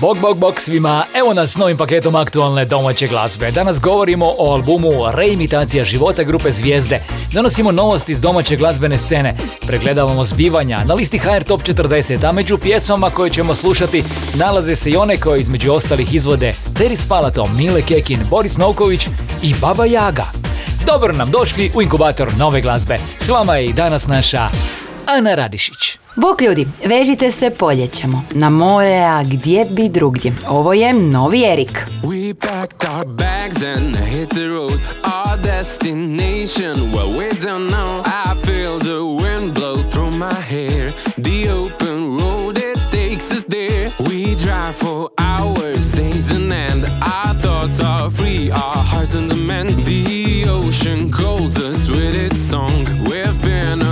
Bog, bog, bog svima, evo nas s novim paketom aktualne domaće glazbe. Danas govorimo o albumu Reimitacija života grupe Zvijezde. Donosimo novosti iz domaće glazbene scene. Pregledavamo zbivanja na listi HR Top 40, a među pjesmama koje ćemo slušati nalaze se i one koje između ostalih izvode Teris Palato, Mile Kekin, Boris Novković i Baba Jaga. Dobro nam došli u inkubator nove glazbe. S vama je i danas naša Ana Radišić. Bok ljudi, vežite se, poljećemo. Na more, a gdje bi drugdje. Ovo je Novi Erik. We packed our bags and hit the road. Our destination, well, we don't know. I feel the wind blow through my hair. The open road, it takes us there. We drive for hours, days and end. Our thoughts are free, our hearts in demand. The ocean calls us with its song. We've been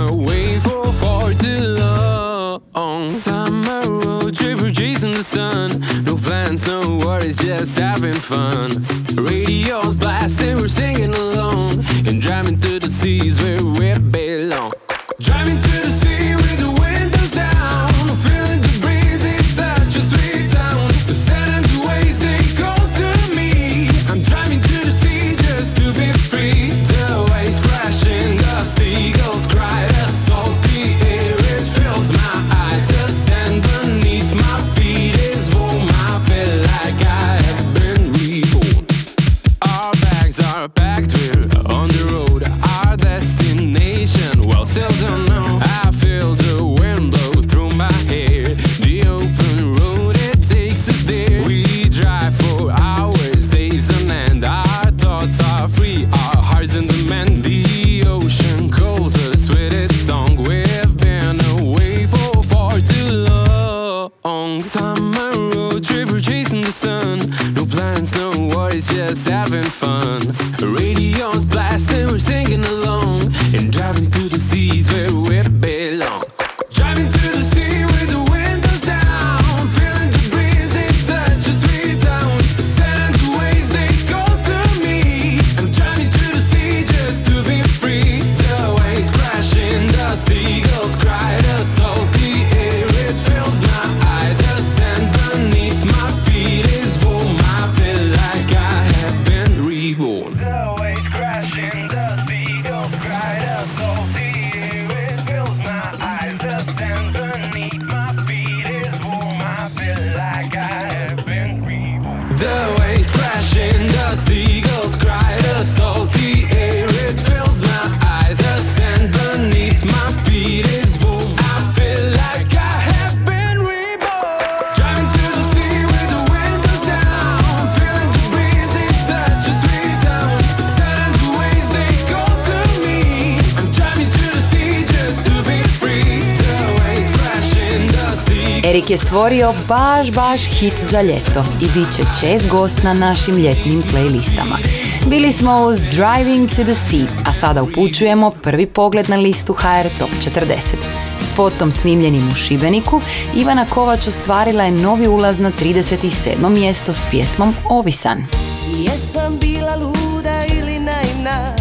sun. No plans, no worries, just having fun. Radio's blasting, we're singing along. And driving to the seas where we belong. Je stvorio baš, baš hit za ljeto i bit će čest gost na našim ljetnim playlistama. Bili smo uz Driving to the Sea, a sada upućujemo prvi pogled na listu HR Top 40. Spotom snimljenim u Šibeniku, Ivana Kovač ostvarila je novi ulaz na 37. mjesto s pjesmom Ovisan. Jesam bila luda ili naivna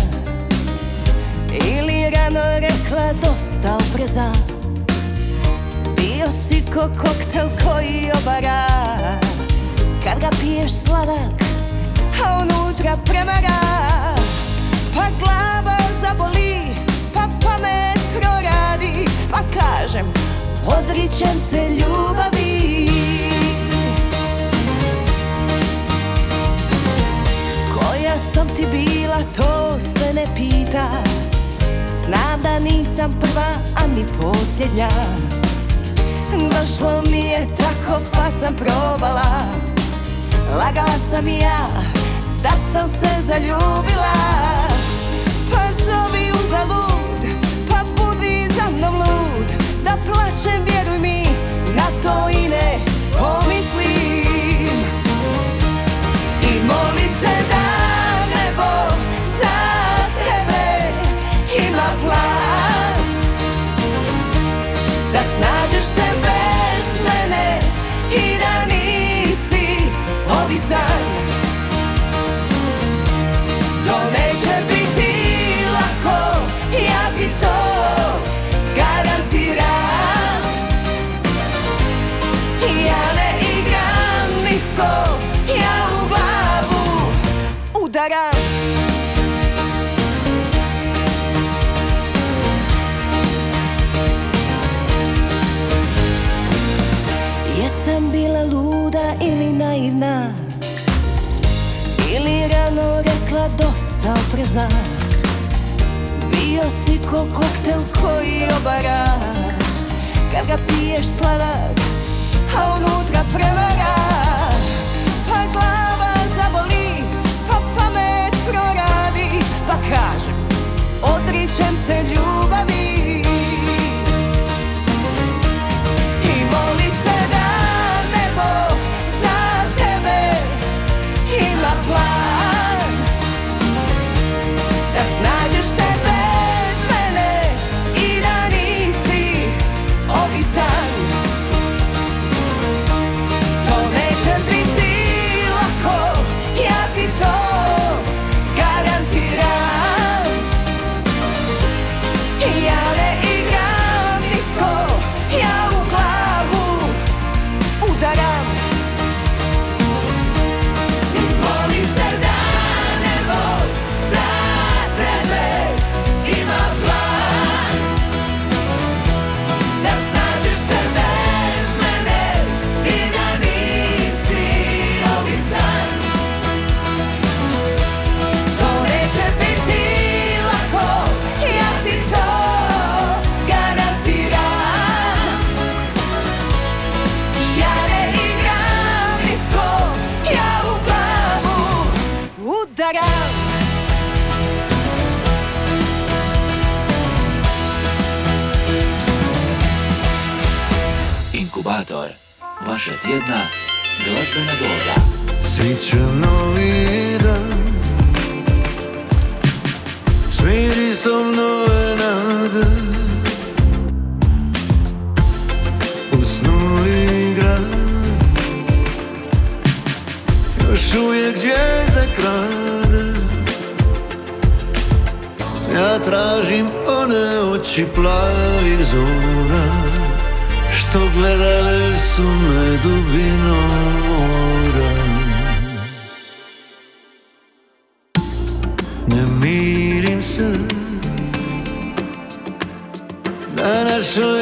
Ili rano rekla dosta opreza Bio si ko koktel koji obara. Kad ga piješ sladak, a unutra premara. Pa glava zaboli, pa pamet proradi. Pa kažem, odričem se ljubavi. Koja sam ti bila, to se ne pita. Znam da nisam prva, a ni posljednja Došlo mi je tako pa sam probala. Lagala sam i ja da sam se zaljubila dosta opreza Bio si ko koktel koji obara. Kad ga piješ sladak, a unutra prevara. Pa glava zaboli, pa pamet proradi. Pa kažem, odričem se ljubavi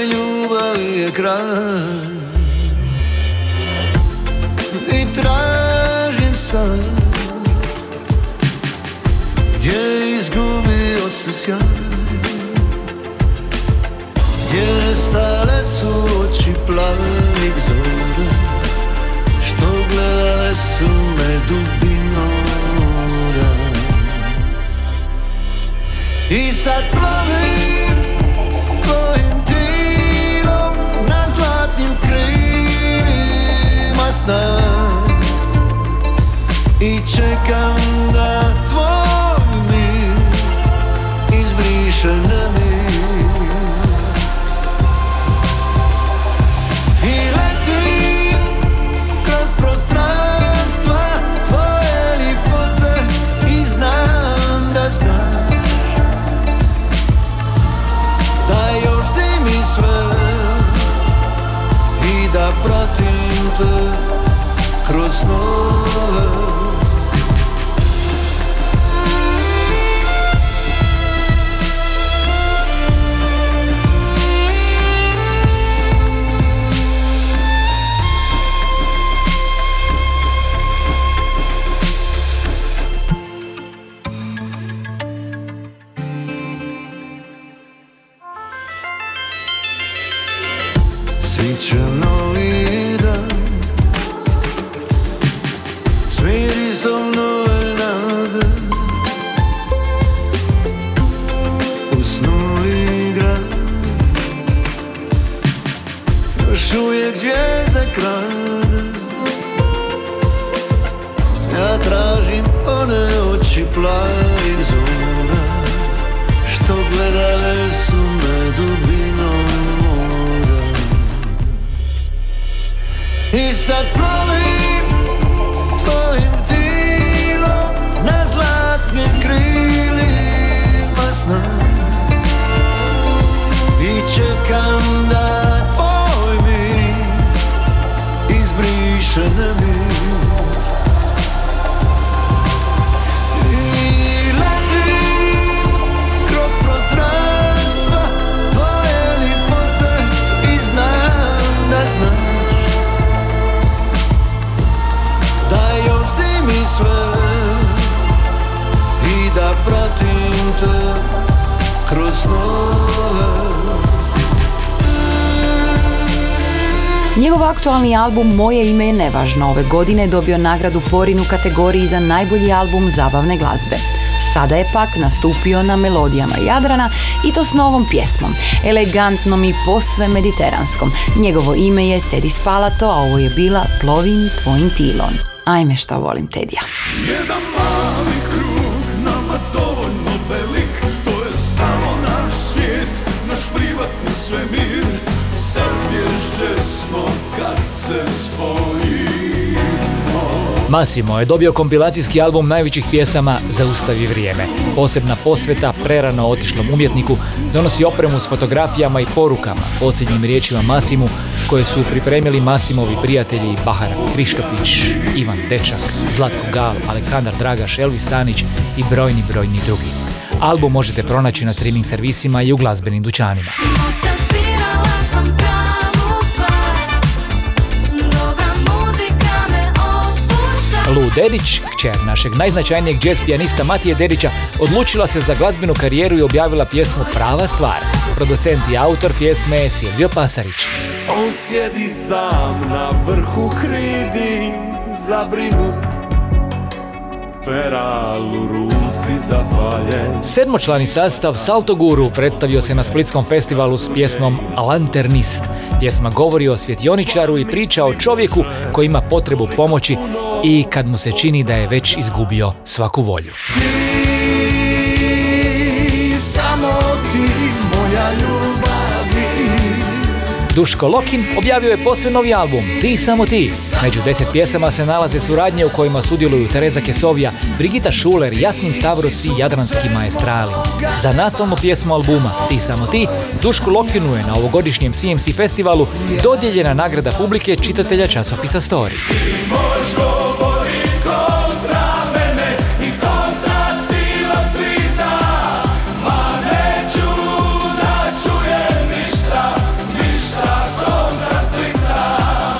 ljubavi je kraj. I tražim sad Gdje je izgubio se sjaj. Gdje nestale su oči plavih zora Što gledale su me dubinom I sad plovim zlatnim krilima I čekam da plavih zora Što gledale su me dubinom mora. I sad plovim tvojim tilom Na zlatnim krilima sna. I čekam da tvoj mir Izbriše nemir sve I da pratim te kroz snove Njegov aktualni album Moje ime je nevažno ove godine dobio nagradu Porin u kategoriji za najbolji album zabavne glazbe. Sada je pak nastupio na melodijama Jadrana i to s novom pjesmom, elegantnom i posve mediteranskom. Njegovo ime je Teddy Spalato, a ovo je bila Plovin tvojim tilom. Ajme šta volim Tedija. Massimo je dobio kompilacijski album najvećih pjesama Zaustavi vrijeme. Posebna posveta prerano otišlom umjetniku donosi opremu s fotografijama i porukama, posljednjim riječima Masimu koje su pripremili Masimovi prijatelji Bahar Kriškafić, Ivan Dečak, Zlatko Gal, Aleksandar Dragaš, Elvis Stanić i brojni, brojni drugi. Album možete pronaći na streaming servisima i u glazbenim dućanima. Lu Dedić, kćer našeg najznačajnijeg jazz pijanista Matije Dedića, odlučila se za glazbenu karijeru i objavila pjesmu Prava stvar. Producent i autor pjesme je Silvio Pasarić. On sjedi sam na vrhu hridi Zabrinut Feral u ruci zapaljen Sedmočlani sastav Salto Guru predstavio se na Splitskom festivalu s pjesmom Lanternist. Pjesma govori o svjetioničaru i priča o čovjeku koji ima potrebu pomoći i kad mu se čini da je već izgubio svaku volju. Duško Lokin objavio je posve novi album Ti samo ti. Među deset pjesama se nalaze suradnje u kojima sudjeluju Tereza Kesovija, Brigita Šuler, Jasmin Stavros i Jadranski maestrali. Za nastavnu pjesmu albuma Ti samo ti, Dušku Lokinu je na ovogodišnjem CMC festivalu dodijeljena nagrada publike čitatelja časopisa Story.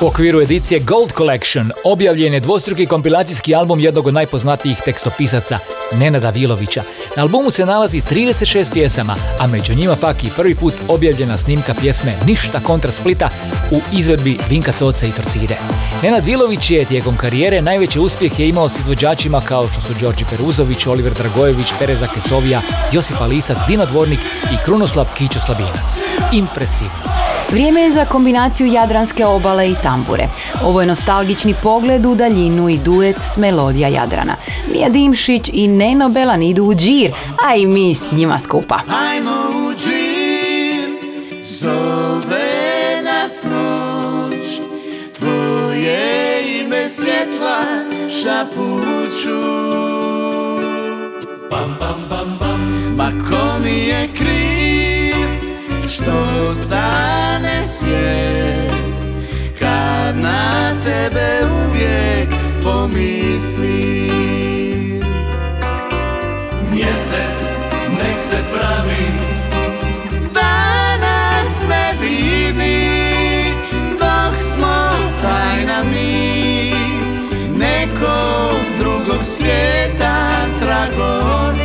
U okviru edicije Gold Collection objavljen je dvostruki kompilacijski album jednog od najpoznatijih tekstopisaca, Nenada Vilovića. Na albumu se nalazi 36 pjesama, a među njima pak i prvi put objavljena snimka pjesme Ništa kontra Splita u izvedbi Vinka Coca i Torcide. Nenad Vilović je tijekom karijere najveći uspjeh je imao s izvođačima kao što su Đorđe Peruzović, Oliver Dragojević, Tereza Kesovija, Josipa Lisac, Dino Dvornik i Krunoslav Kićo Slabinac. Impresivno. Vrijeme je za kombinaciju Jadranske obale i tambure. Ovo je nostalgični pogled u daljinu i duet s melodija Jadrana. Mija Dimšić i Neno Belan idu u džir, a i mi s njima skupa. Ajmo u džir, zove nas noć Tvoje ime svjetla šapuću Pam, pam, pam, pam Ma ko mi je kriv što stane svijet. Kad na tebe uvijek pomislim. Mjesec nek se pravi Da nas ne vidi. Dok smo tajna mi Nekog drugog svijeta tragovi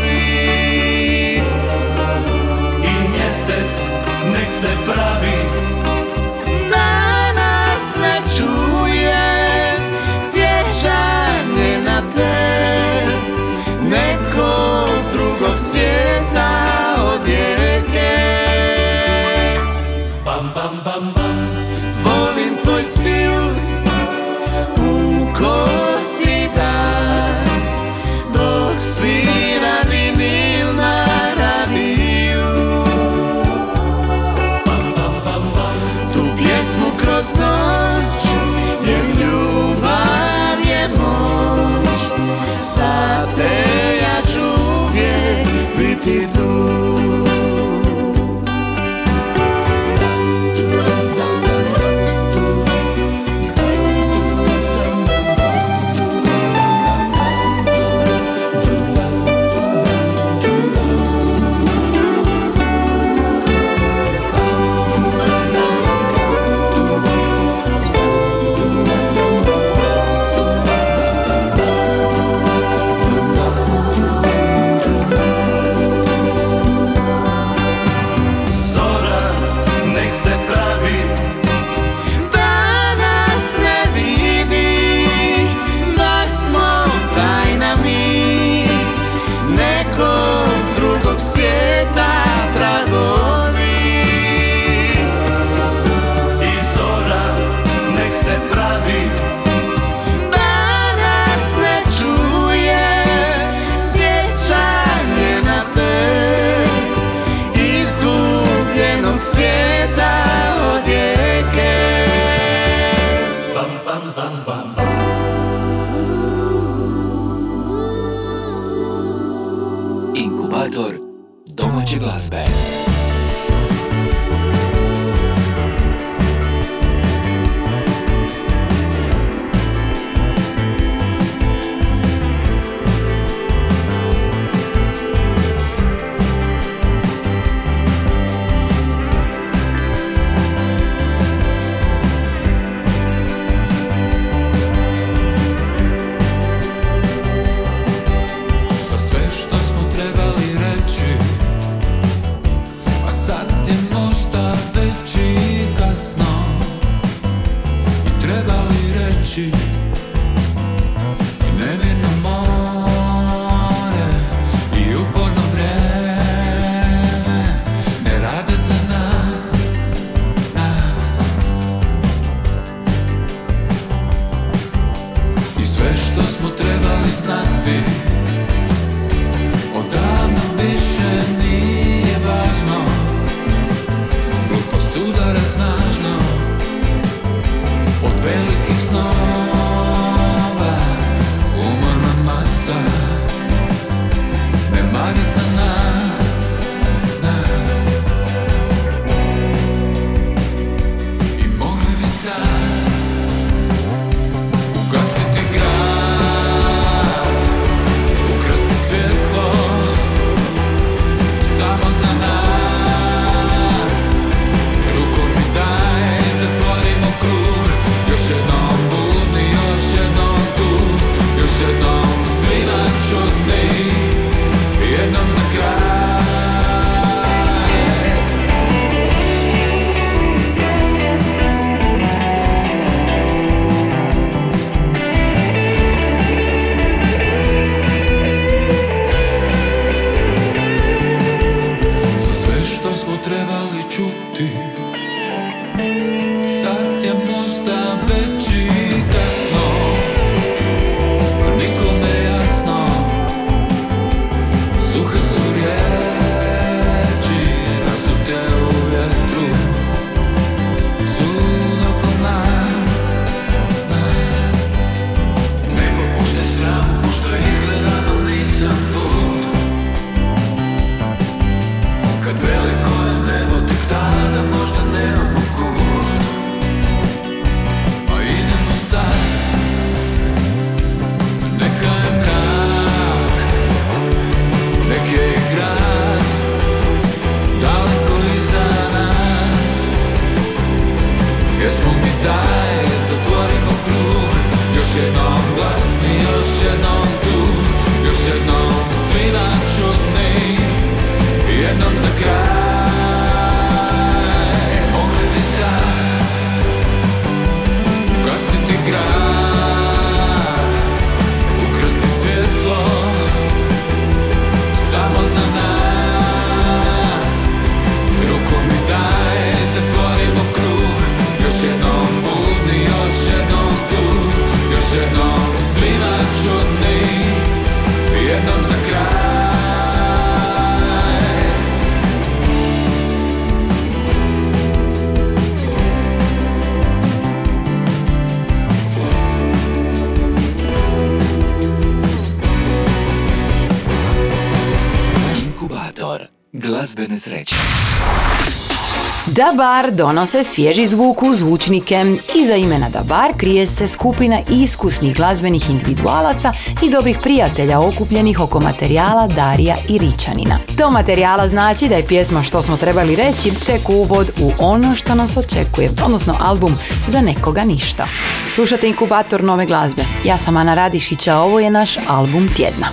Dabar donose svježi zvuk u zvučnike. Iza imena Dabar krije se skupina iskusnih glazbenih individualaca i dobrih prijatelja okupljenih oko materijala Darija i Ričanina. To materijala znači da je pjesma što smo trebali reći tek uvod u ono što nas očekuje, odnosno album za nekoga ništa. Slušate inkubator nove glazbe. Ja sam Ana Radišića, a ovo je naš album tjedna.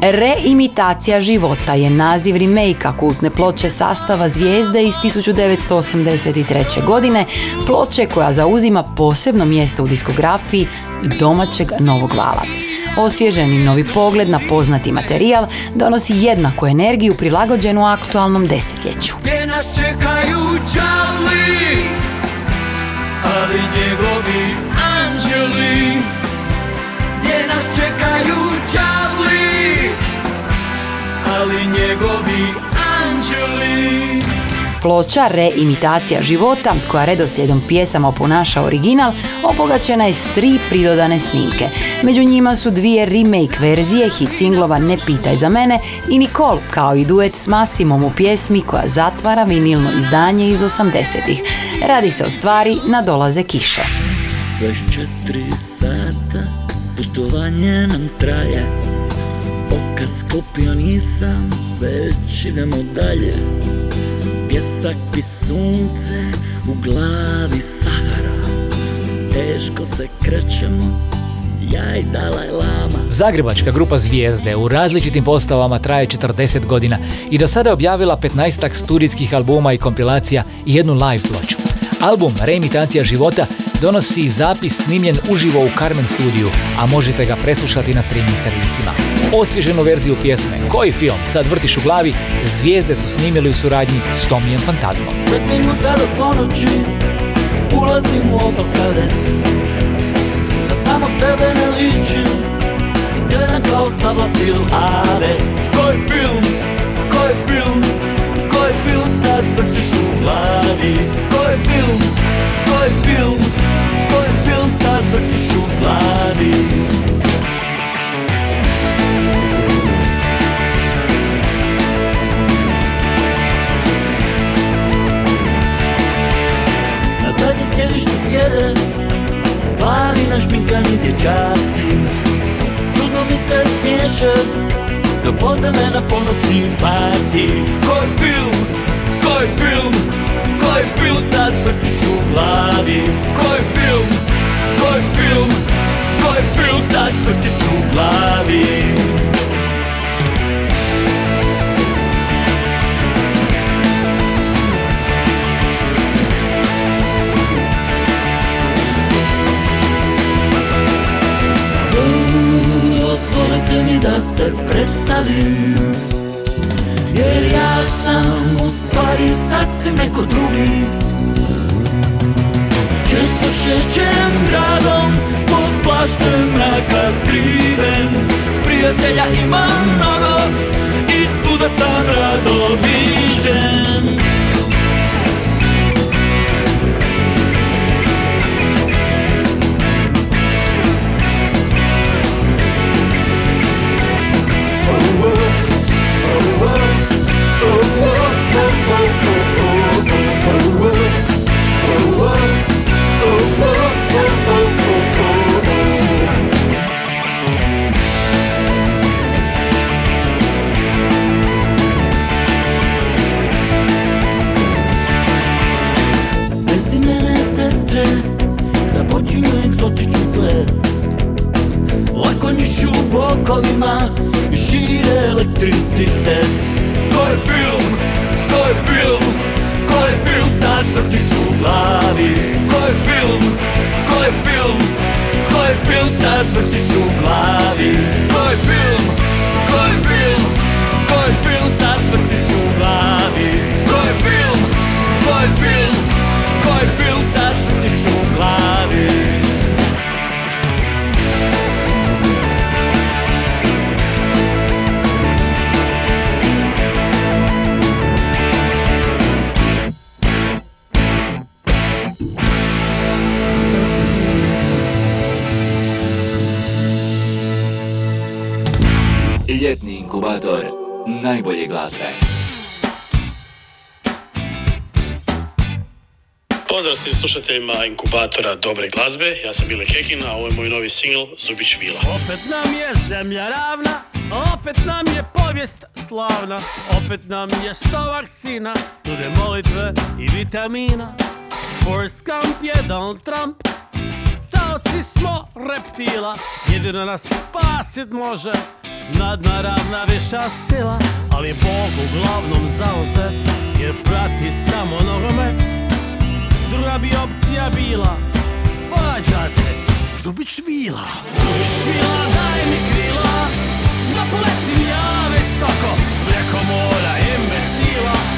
Reimitacija života je naziv remake kultne ploče sastava Zvijezde iz 1983. godine, ploče koja zauzima posebno mjesto u diskografiji domaćeg novog vala. Osvježeni novi pogled na poznati materijal donosi jednaku energiju prilagođenu aktualnom desetljeću. Gdje nas čekaju čali Ali njegovi anđeli Gdje nas čekaju čali Ali njegovi anđeli ploča reimitacija života, koja redoslijedom pjesama oponaša original, obogaćena je s tri pridodane snimke. Među njima su dvije remake verzije hit singlova Ne pitaj za mene i Nicole, kao i duet s Masimom u pjesmi koja zatvara vinilno izdanje iz 80-ih. Radi se o stvari na dolaze kiše. 24 sata, putovanje nam traje Oka sklopio nisam, već idemo dalje. Pjesak i sunce, u glavi Sahara. Teško se krećemo, ja i Dalaj Lama. Zagrebačka grupa Zvijezde u različitim postavama traje 40 godina i do sada objavila 15 studijskih albuma i kompilacija i jednu live ploču. Album Reimitacija života donosi zapis snimljen uživo u Carmen studiju, a možete ga preslušati na streaming servisima. Osvježenu verziju pjesme Koji film sad vrtiš u glavi Zvijezde su snimili u suradnji s Tomijem Fantazmom. Pet minuta do ponoći, ulazim u opal kader Na samog sebe ne ličim, izgledam kao sablastil ave Koji film, koji film, koji film sad vrtiš u glavi Koji film, koji film, slušateljima inkubatora dobre glazbe, ja sam Bile Kekin, a ovo je moj novi singl Zubić Vila. Opet nam je zemlja ravna, opet nam je povijest slavna, opet nam je sto vakcina, nude molitve i vitamina. Forrest Gump je Donald Trump, taoci smo reptila, jedino nas spasit može nadnaravna viša sila, ali Bog uglavnom zauzet jer prati samo nogomet. Druga bi opcija bila Pođate. Zubić vila. Zubić vila daj mi krila. Napoletim ja visoko Preko mora imbecila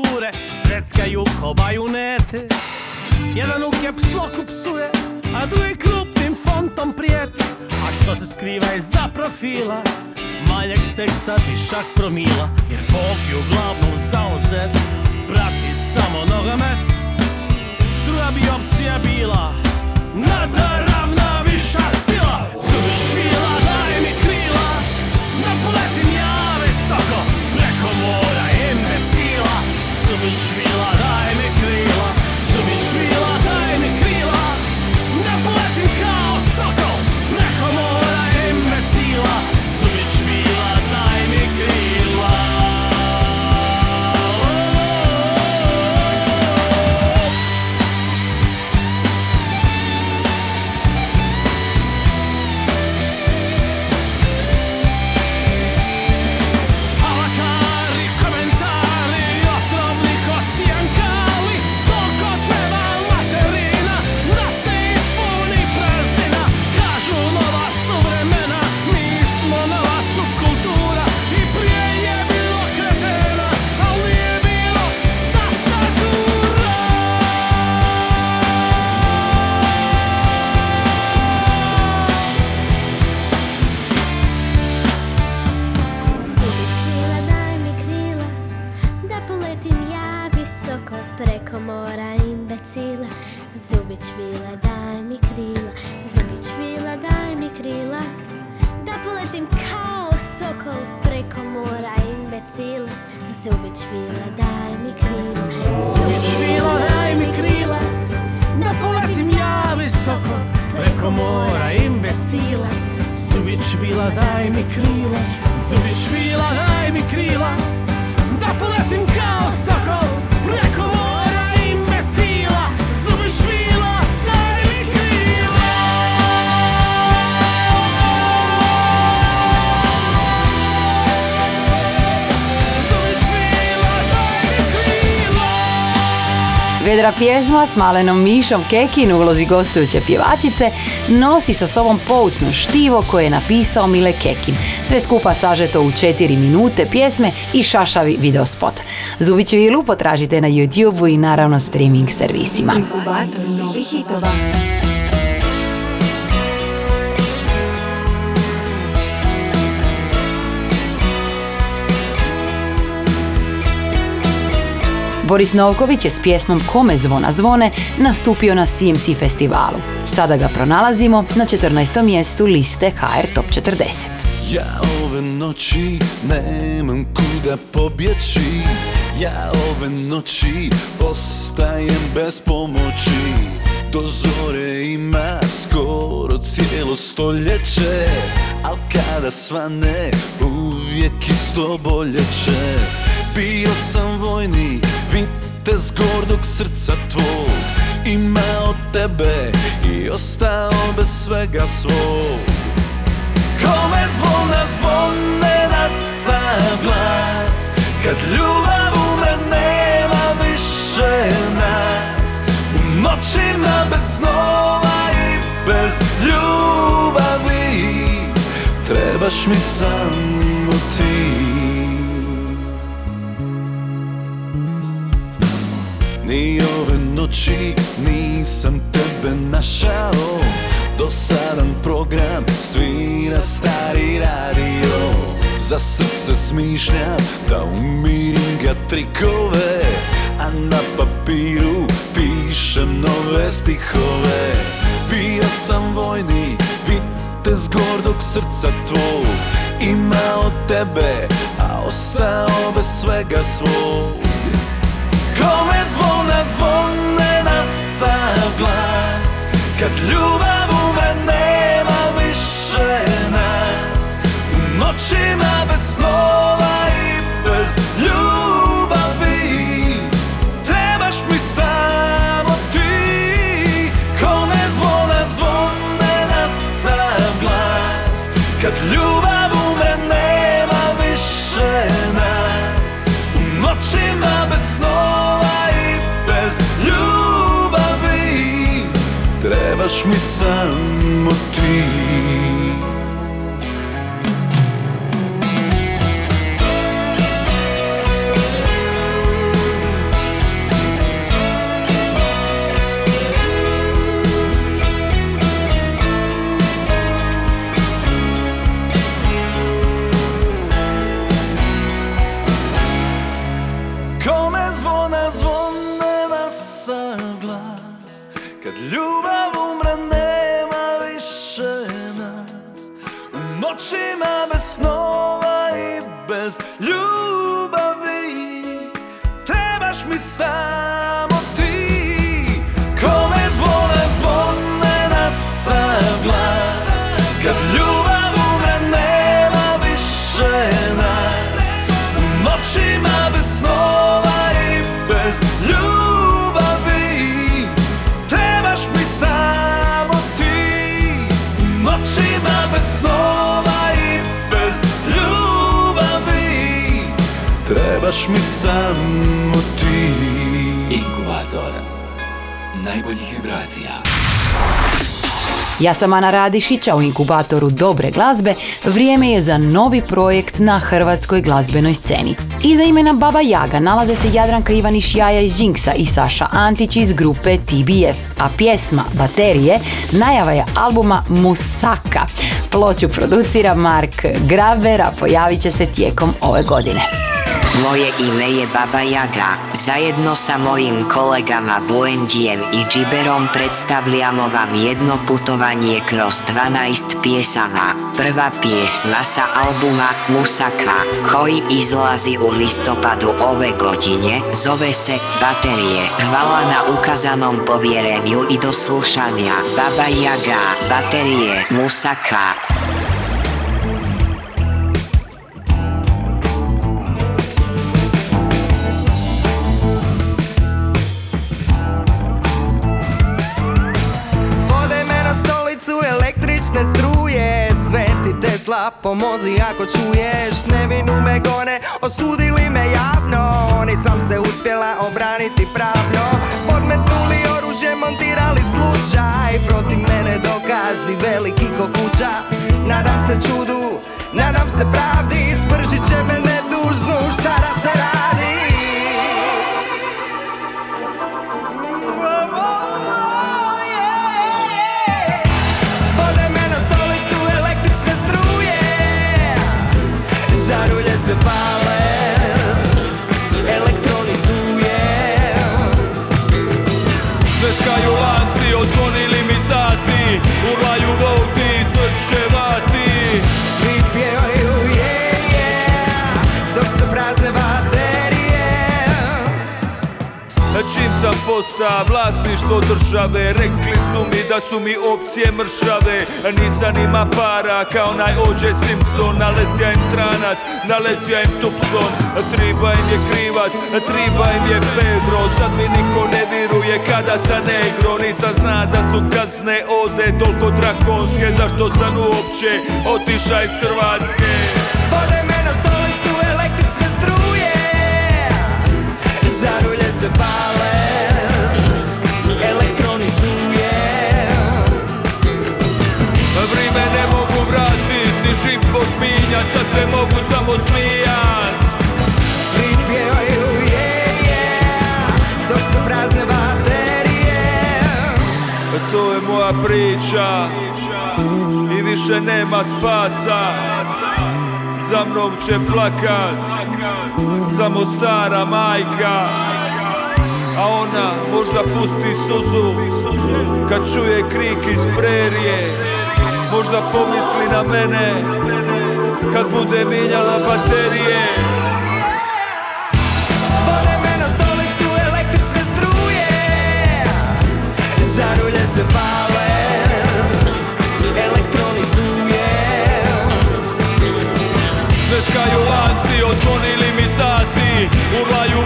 tastature sveckaju ko bajunete Jedan ukep sloku psuje, a drugi krupnim fontom prijeti. A što se skriva iza profila Manjak seksa, višak promila Jer Bog je uglavnom zauzet Prati samo nogomet. Druga bi opcija bila Nadnaravna viša sila. Suviš vila, daj mi krila Suviš Vedra pjesma s malenom Mišom Kekin u ulozi gostujuće pjevačice nosi sa sobom poučno štivo koje je napisao Mile Kekin. Sve skupa sažeto u 4 minute pjesme i šašavi videospot. Zubić Vilu potražite na YouTubeu i naravno streaming servisima. Inkubator novih hitova. Boris Novković je s pjesmom Kome zvona zvone nastupio na CMC festivalu. Sada ga pronalazimo na 14. mjestu liste HR Top 40. Ja ove noći nemam kuda pobjeći Ja ove noći ostajem bez pomoći Do zore ima skoro cijelo stoljeće Al kada svane uvijek isto boljeće Bio sam vojni vitez gordog srca tvog. Imao tebe i ostao bez svega svog. Kome zvona zvone na sam glas Kad ljubav umre nema više nas. U noćima bez snova i bez ljubavi Trebaš mi samo ti Ni ove noći nisam tebe našao. Dosadan program svira stari radio. Za srce smišljam da umirim ga trikove A na papiru pišem nove stihove. Bio sam vojni vitez gordog srca tvog Imao tebe, a ostao bez svega svog Kome zvona zvone na sam glas? Kad ljubav umre nema više nas. U noćima bez snova i bez ljubavi Trebaš mi samo ti. Kome zvona zvone na sam glas? Kad ljubav Trebaš mi samo ti Trebaš mi samo ti Inkubator najboljih vibracija. Ja sam Ana Radišić, a u inkubatoru dobre glazbe vrijeme je za novi projekt na hrvatskoj glazbenoj sceni. Iza imena Baba Jaga nalaze se Jadranka Ivaniš Jaja iz Jinxa i Saša Antić iz grupe TBF, a pjesma Baterije najava je albuma Musaka. Ploču producira Mark Graber, a pojavit će se tijekom ove godine. Moje ime je Baba Jaga. Zajedno sa mojim kolegama Buendijem i Džiberom predstavljamo vam jedno putovanje kroz 12 pjesama. Prva pjesma sa albuma Musaka, koji izlazi u listopadu ove godine, zove se Baterije. Hvala na ukazanom povjerenju i do slušanja. Baba Jaga, Baterije, Musaka. Tesla, pomozi ako čuješ Nevinu me gone, osudili me javno Nisam se uspjela obraniti pravno. Podmetnuli oružje, montirali slučaj. Protiv mene dokazi veliki ko kuća. Nadam se čudu, nadam se pravdi Posta vlasništvo države Rekli su mi da su mi opcije mršave. Nisam ima para kao najođe Simpson. Naletja im stranac, naletja im Tupson Triba im je krivac, triba im je Pedro. Sad mi niko ne viruje kada sam negro. Nisam zna da su kazne ode toliko drakonske. Zašto sam uopće otiša iz Hrvatske? Vode me na stolicu električne struje. Žarulje se pale Vrime ne mogu vratit, ni život minjat Sad se mogu samo smijat. Svi pjevaju je, je Dok se prazne baterije. To je moja priča I više nema spasa. Za mnom će plakat Samo stara majka A ona možda pusti suzu Kad čuje krik iz prerije Možda pomisli na mene Kad bude minjala baterije. Vode me na stolicu električne struje Žarulje se pale Elektroni zuje Zveskaju lanci, odzvonili mi sati Urlaju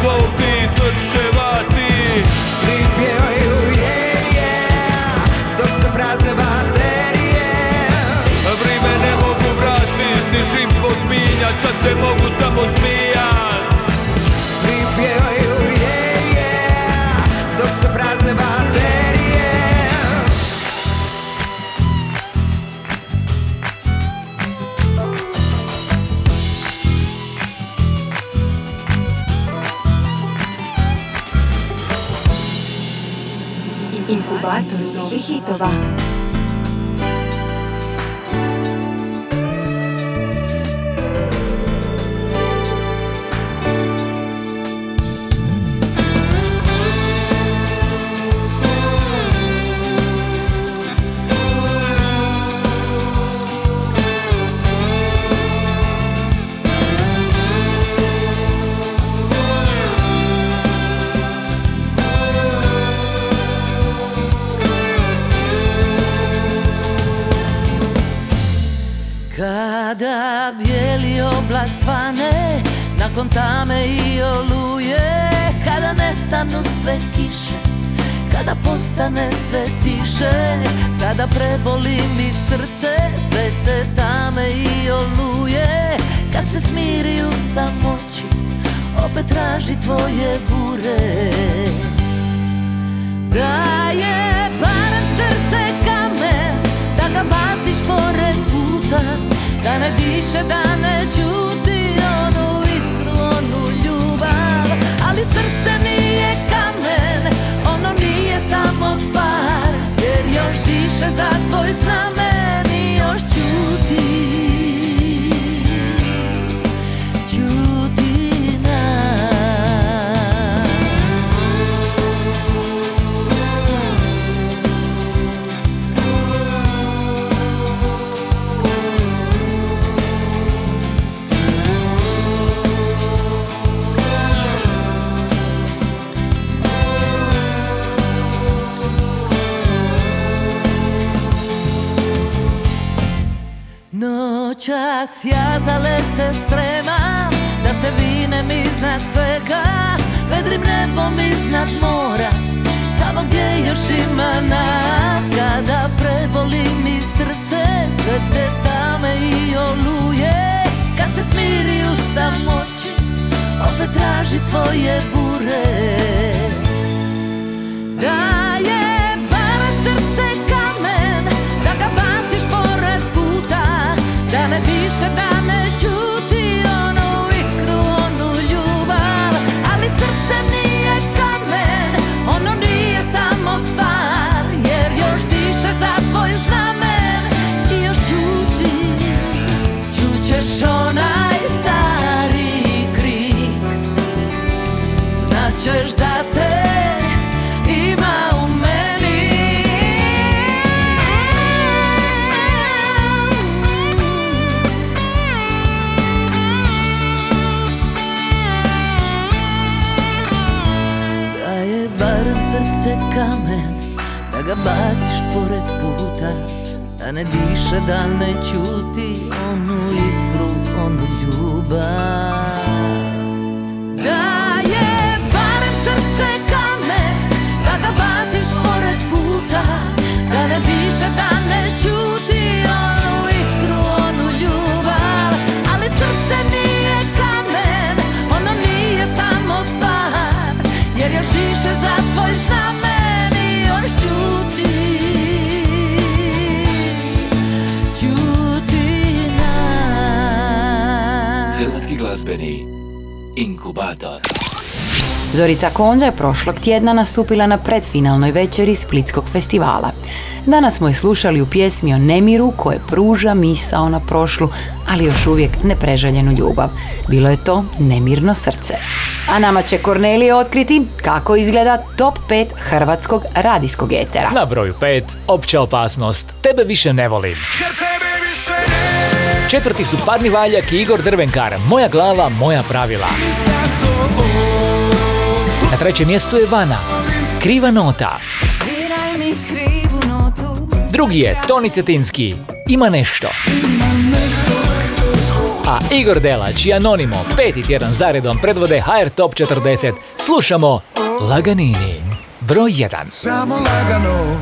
se mogu samo smijat Svi pjevaju je, je Dok se prazne baterije Inkubator novih hitova. Svane Nakon tame i oluje. Kada nestanu sve kiše Kada postane sve tiše Kada preboli mi srce Sve te tame i oluje. Kad se smiri u samoći Opet traži tvoje bure. Da je barem srce kamen Da ga baciš pored puta Da ne diše, da ne čuti Onu iskru, onu ljubav. Ali srce nije kamen Ono nije samo stvar Jer još diše za tvoj znamen Noćas ja za led se spremam Da se vinem iznad svega. Vedrim nebom iznad mora Tamo gdje još ima nas. Kada preboli mi srce Sve te tame i oluje. Kad se smiri u samoći Opet traži tvoje bure. Da je Zorica Konđa je prošlog tjedna nastupila na predfinalnoj večeri Splitskog festivala. Danas smo je slušali u pjesmi o nemiru koje pruža misao na prošlu, ali još uvijek nepreželjenu ljubav. Bilo je to Nemirno srce. A nama će Kornelije otkriti kako izgleda top 5 hrvatskog radijskog etera. Na broju 5, opća opasnost, tebe više ne volim. Četvrti su Padni Valjak i Igor Drvenkar, Moja glava, moja pravila. Na trećem mjestu je Vana, Kriva nota. Sviraj mi krivu notu Drugi je Toni Cetinski, Ima nešto. A Igor Delać i Anonimo peti tjedan zaredom predvode HR Top 40. Slušamo Laganini, broj 1. Samo lagano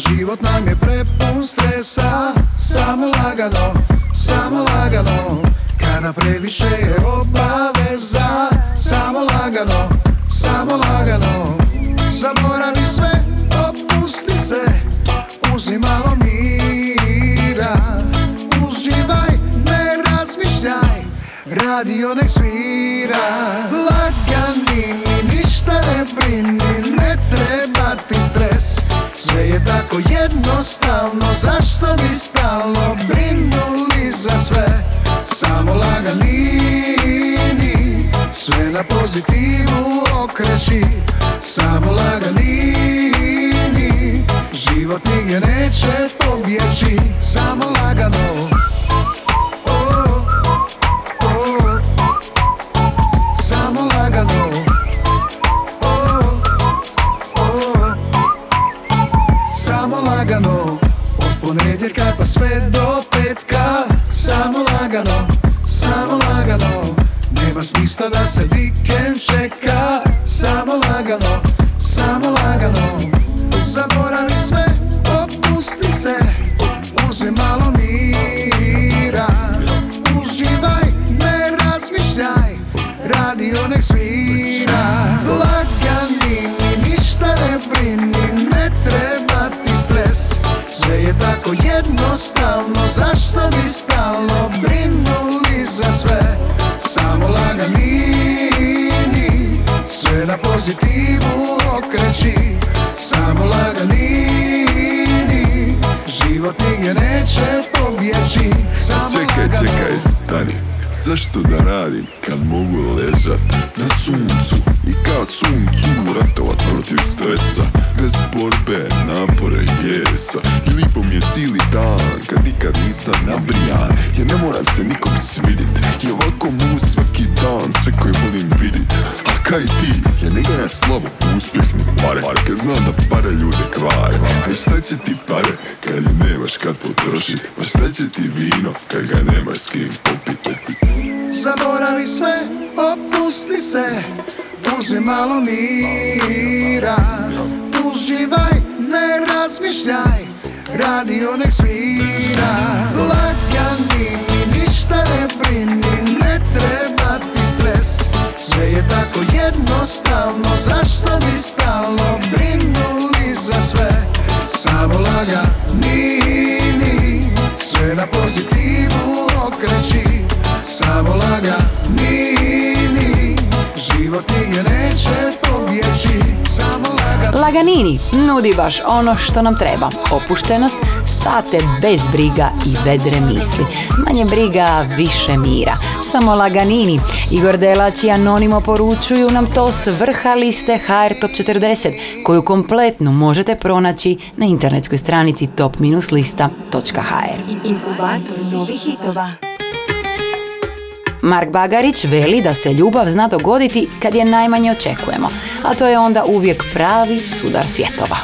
život nam je prepun stresa. Samo lagano Samo lagano. Kada previše je obaveza Samo lagano Samo lagano. Zaboravi sve Opusti se Uzmi malo mira. Uživaj, ne razmišljaj Radio nek svira jednostavno Zašto bi stalno brinuli za sve? Samo laganini Sve na pozitivu okreći. Samo laganini Život nigdje neće pobjeći Uzmi malo mira. Uživaj, ne razmišljaj Radio nek svira. Lagani mi ništa ne brini Ne treba ti stres. Sve je tako jednostavno Zašto bi stalno brinuli za sve Samo laganini Sve na pozitivu okreći Samo laganini Život nigdje neće pobjeći Samo laganini Laganini nudi baš ono što nam treba. Opuštenost, sate bez briga i vedre misli. Manje briga, više mira. Samo Laganini. Igor Delać i Anonimo poručuju nam to s vrha liste HR Top 40, koju kompletnu možete pronaći na internetskoj stranici top-lista.hr. Inkubator novih hitova. Mark Bagarić veli da se ljubav zna dogoditi kad je najmanje očekujemo, a to je onda uvijek pravi sudar svjetova.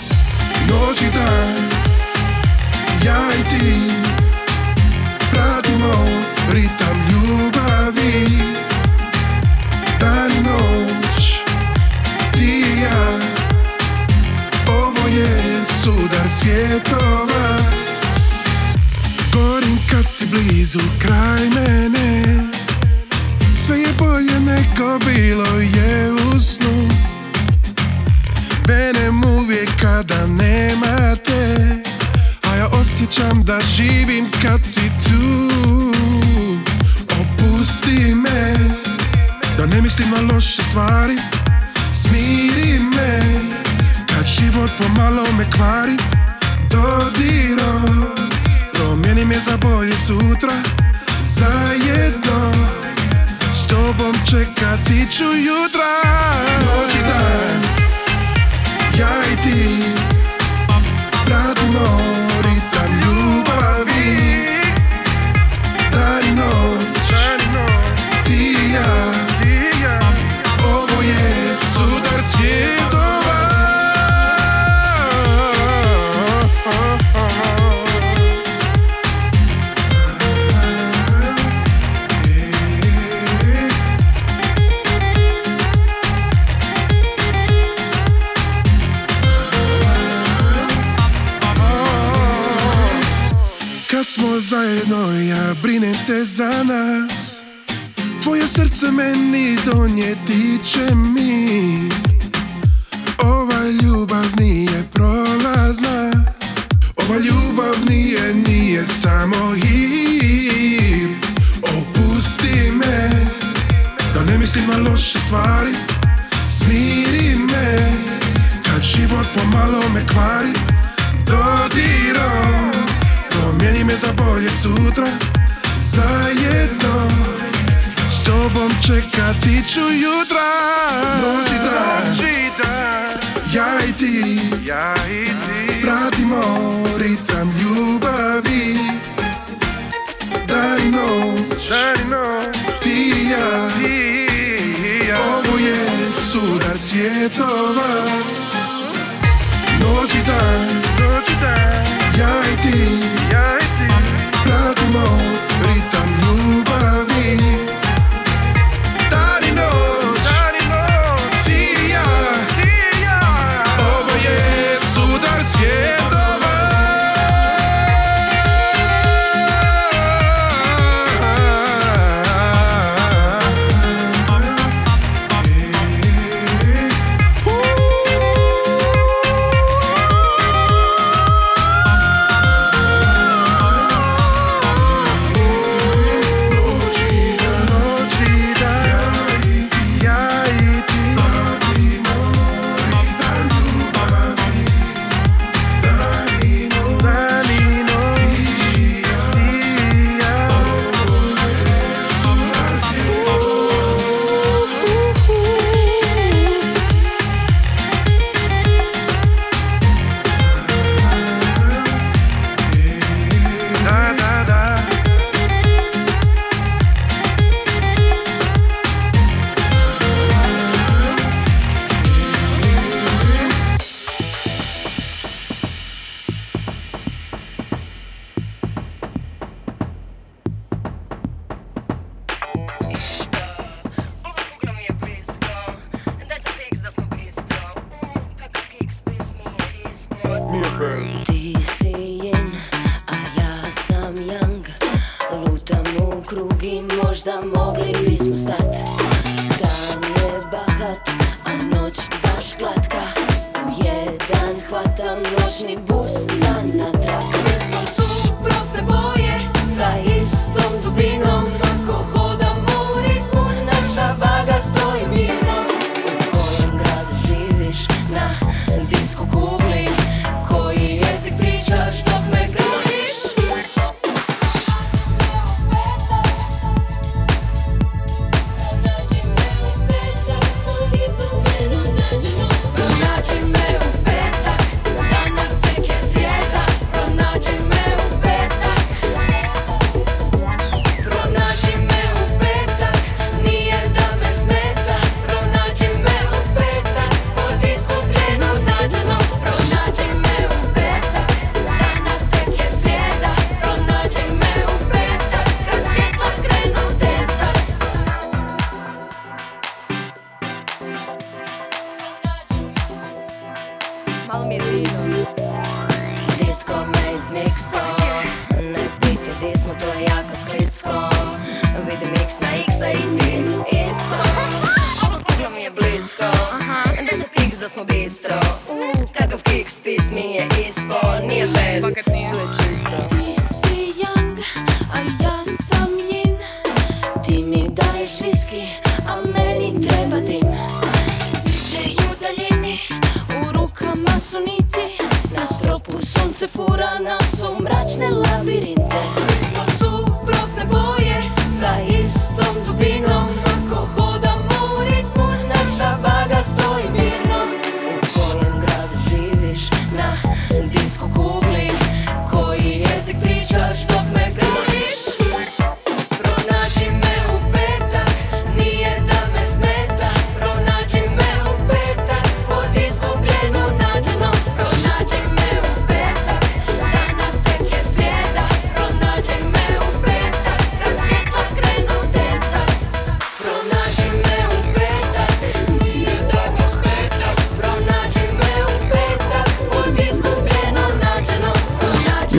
Noć i dan Ja i ti Pratimo ritam ljubavi. Dan i noć Ti i ja Ovo je sudar svjetova. Gorim kad si blizu kraj mene Sve je bolje nego bilo je u snu. Venem uvijek kada nemate A ja osjećam da živim kad si tu. Opusti me Da ne mislim na loše stvari. Smiri me Kad život pomalo me kvari. Dodirom Promijeni me za bolje sutra. Zajedno Tobom čekati ću jutra. Noć i dan ja i ti Pratimo zajedno ja brinem se za nas. Tvoje srce meni donijeti će mi. Ova ljubav nije prolazna. Ova ljubav nije, nije samo hir Opusti me Da ne mislim na loše stvari. Smiri me Kad život pomalo me kvari. Dodirom Promijeni me za bolje sutra Zajedno S tobom čekati ću jutra. Noć i dan Ja i ti. Pratimo ritam ljubavi. Dan i noć. Ti i ja. Ovo je sudar svjetova je blisko Da se da smo bistro. Kakav kick spis mi je ispo. Nije bad, tu je čisto. Ti si young, a ja sam yin. Ti mi daješ viski, a meni treba dim. I u daljini, u rukama su niti. Na stropu sunce fura nas u mračne labirinte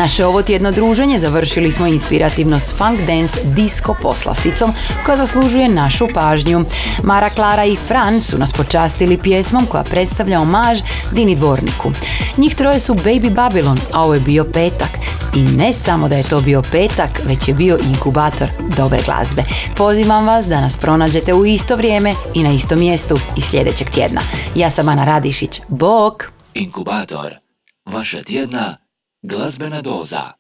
Naše ovo tjedno druženje završili smo inspirativno s funk dance disco poslasticom koja zaslužuje našu pažnju. Mara, Klara i Fran su nas počastili pjesmom koja predstavlja omaž Dini Dvorniku. Njih troje su Baby Babylon, a ovo je bio petak. I ne samo da je to bio petak, već je bio inkubator dobre glazbe. Pozivam vas da nas pronađete u isto vrijeme i na istom mjestu i sljedećeg tjedna. Ja sam Ana Radišić. Bok! Inkubator. Vaša tjedna Glasbena doza.